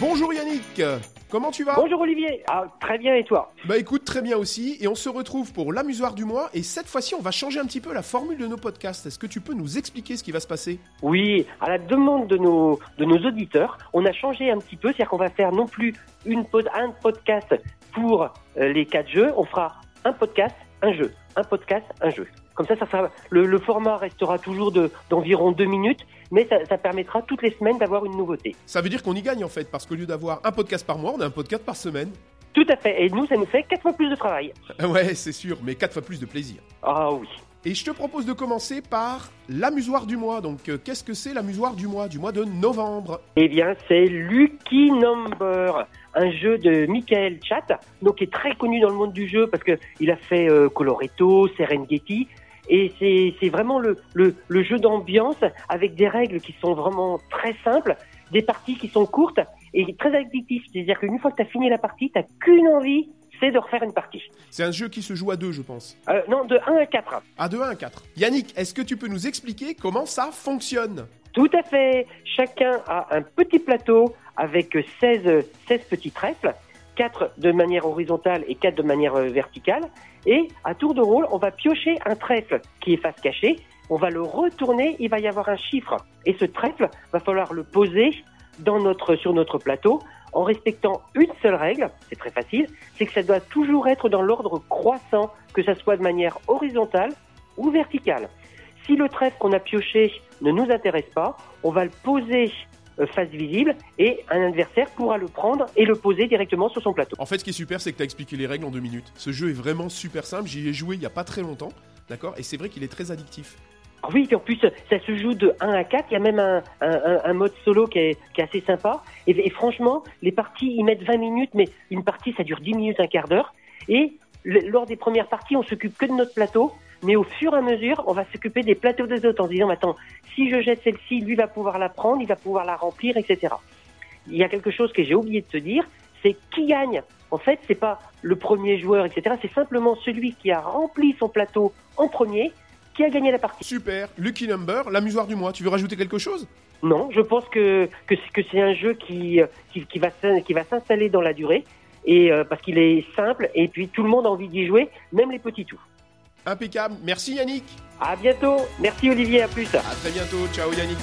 Bonjour Yannick, comment tu vas Bonjour Olivier, ah, très bien et toi Bah écoute, très bien aussi, et on se retrouve pour l'amusoire du mois, et cette fois-ci on va changer un petit peu la formule de nos podcasts. Est-ce que tu peux nous expliquer ce qui va se passer? Oui, à la demande de nos, de nos auditeurs, on a changé un petit peu, c'est-à-dire qu'on va faire non plus une pod, un podcast pour euh, les quatre jeux, on fera un podcast, un jeu, un podcast, un jeu. Comme ça, ça sera, le, le format restera toujours de- d'environ deux minutes, mais ça, ça permettra toutes les semaines d'avoir une nouveauté. Ça veut dire qu'on y gagne en fait, parce qu'au lieu d'avoir un podcast par mois, on a un podcast par semaine. Tout à fait, et nous, ça nous fait quatre fois plus de travail. Ouais, c'est sûr, mais quatre fois plus de plaisir. Ah oui. Et je te propose de commencer par l'amusoire du mois. Donc euh, qu'est-ce que c'est l'amusoire du mois Du mois de novembre? Eh bien, c'est Lucky Number, un jeu de Michael Chat, donc qui est très connu dans le monde du jeu parce que il a fait euh, Coloretto, Serengeti, et c'est vraiment le, le, le jeu d'ambiance avec des règles qui sont vraiment très simples, des parties qui sont courtes et très addictives. C'est-à-dire qu'une fois que tu as fini la partie, tu qu'une envie, c'est de refaire une partie. C'est un jeu qui se joue à deux, je pense. Euh, non, de 1 à 4. À 2 à 1 4. Yannick, est-ce que tu peux nous expliquer comment ça fonctionne? Tout à fait. Chacun a un petit plateau avec 16, 16 petits trèfles, 4 de manière horizontale et 4 de manière euh, verticale. Et à tour de rôle, on va piocher un trèfle qui est face cachée. On va le retourner, il va y avoir un chiffre. Et ce trèfle, va falloir le poser dans notre, sur notre plateau en respectant une seule règle, c'est très facile, c'est que ça doit toujours être dans l'ordre croissant, que ça soit de manière horizontale ou verticale. Si le trèfle qu'on a pioché ne nous intéresse pas, on va le poser face visible et un adversaire pourra le prendre et le poser directement sur son plateau. En fait, ce qui est super, c'est que tu as expliqué les règles en deux minutes. Ce jeu est vraiment super simple. J'y ai joué il y a pas très longtemps. D'accord? Et c'est vrai qu'il est très addictif. Ah Oui, puis en plus, ça se joue de 1 à 4. Il y a même un, un- un- un mode solo qui est, qui est assez sympa. Et, et franchement, les parties, ils mettent 20 minutes, mais une partie, ça dure 10 minutes, un quart d'heure. Et le- lors des premières parties, on s'occupe que de notre plateau. Mais au fur et à mesure, on va s'occuper des plateaux des autres en se disant, attends, si je jette celle-ci, lui va pouvoir la prendre, il va pouvoir la remplir, etc. Il y a quelque chose que j'ai oublié de te dire, c'est qui gagne. En fait, c'est pas le premier joueur, etc. C'est simplement celui qui a rempli son plateau en premier qui a gagné la partie. Super. Lucky Number, l'amusoire du mois. Tu veux rajouter quelque chose? Non, je pense que, que, c'est- que c'est un jeu qui, euh, qui, qui va, qui va s'installer dans la durée, et euh, parce qu'il est simple, et puis tout le monde a envie d'y jouer, même les petits tout. Impeccable. Merci Yannick. À bientôt, merci Olivier, à plus. À très bientôt. Ciao Yannick.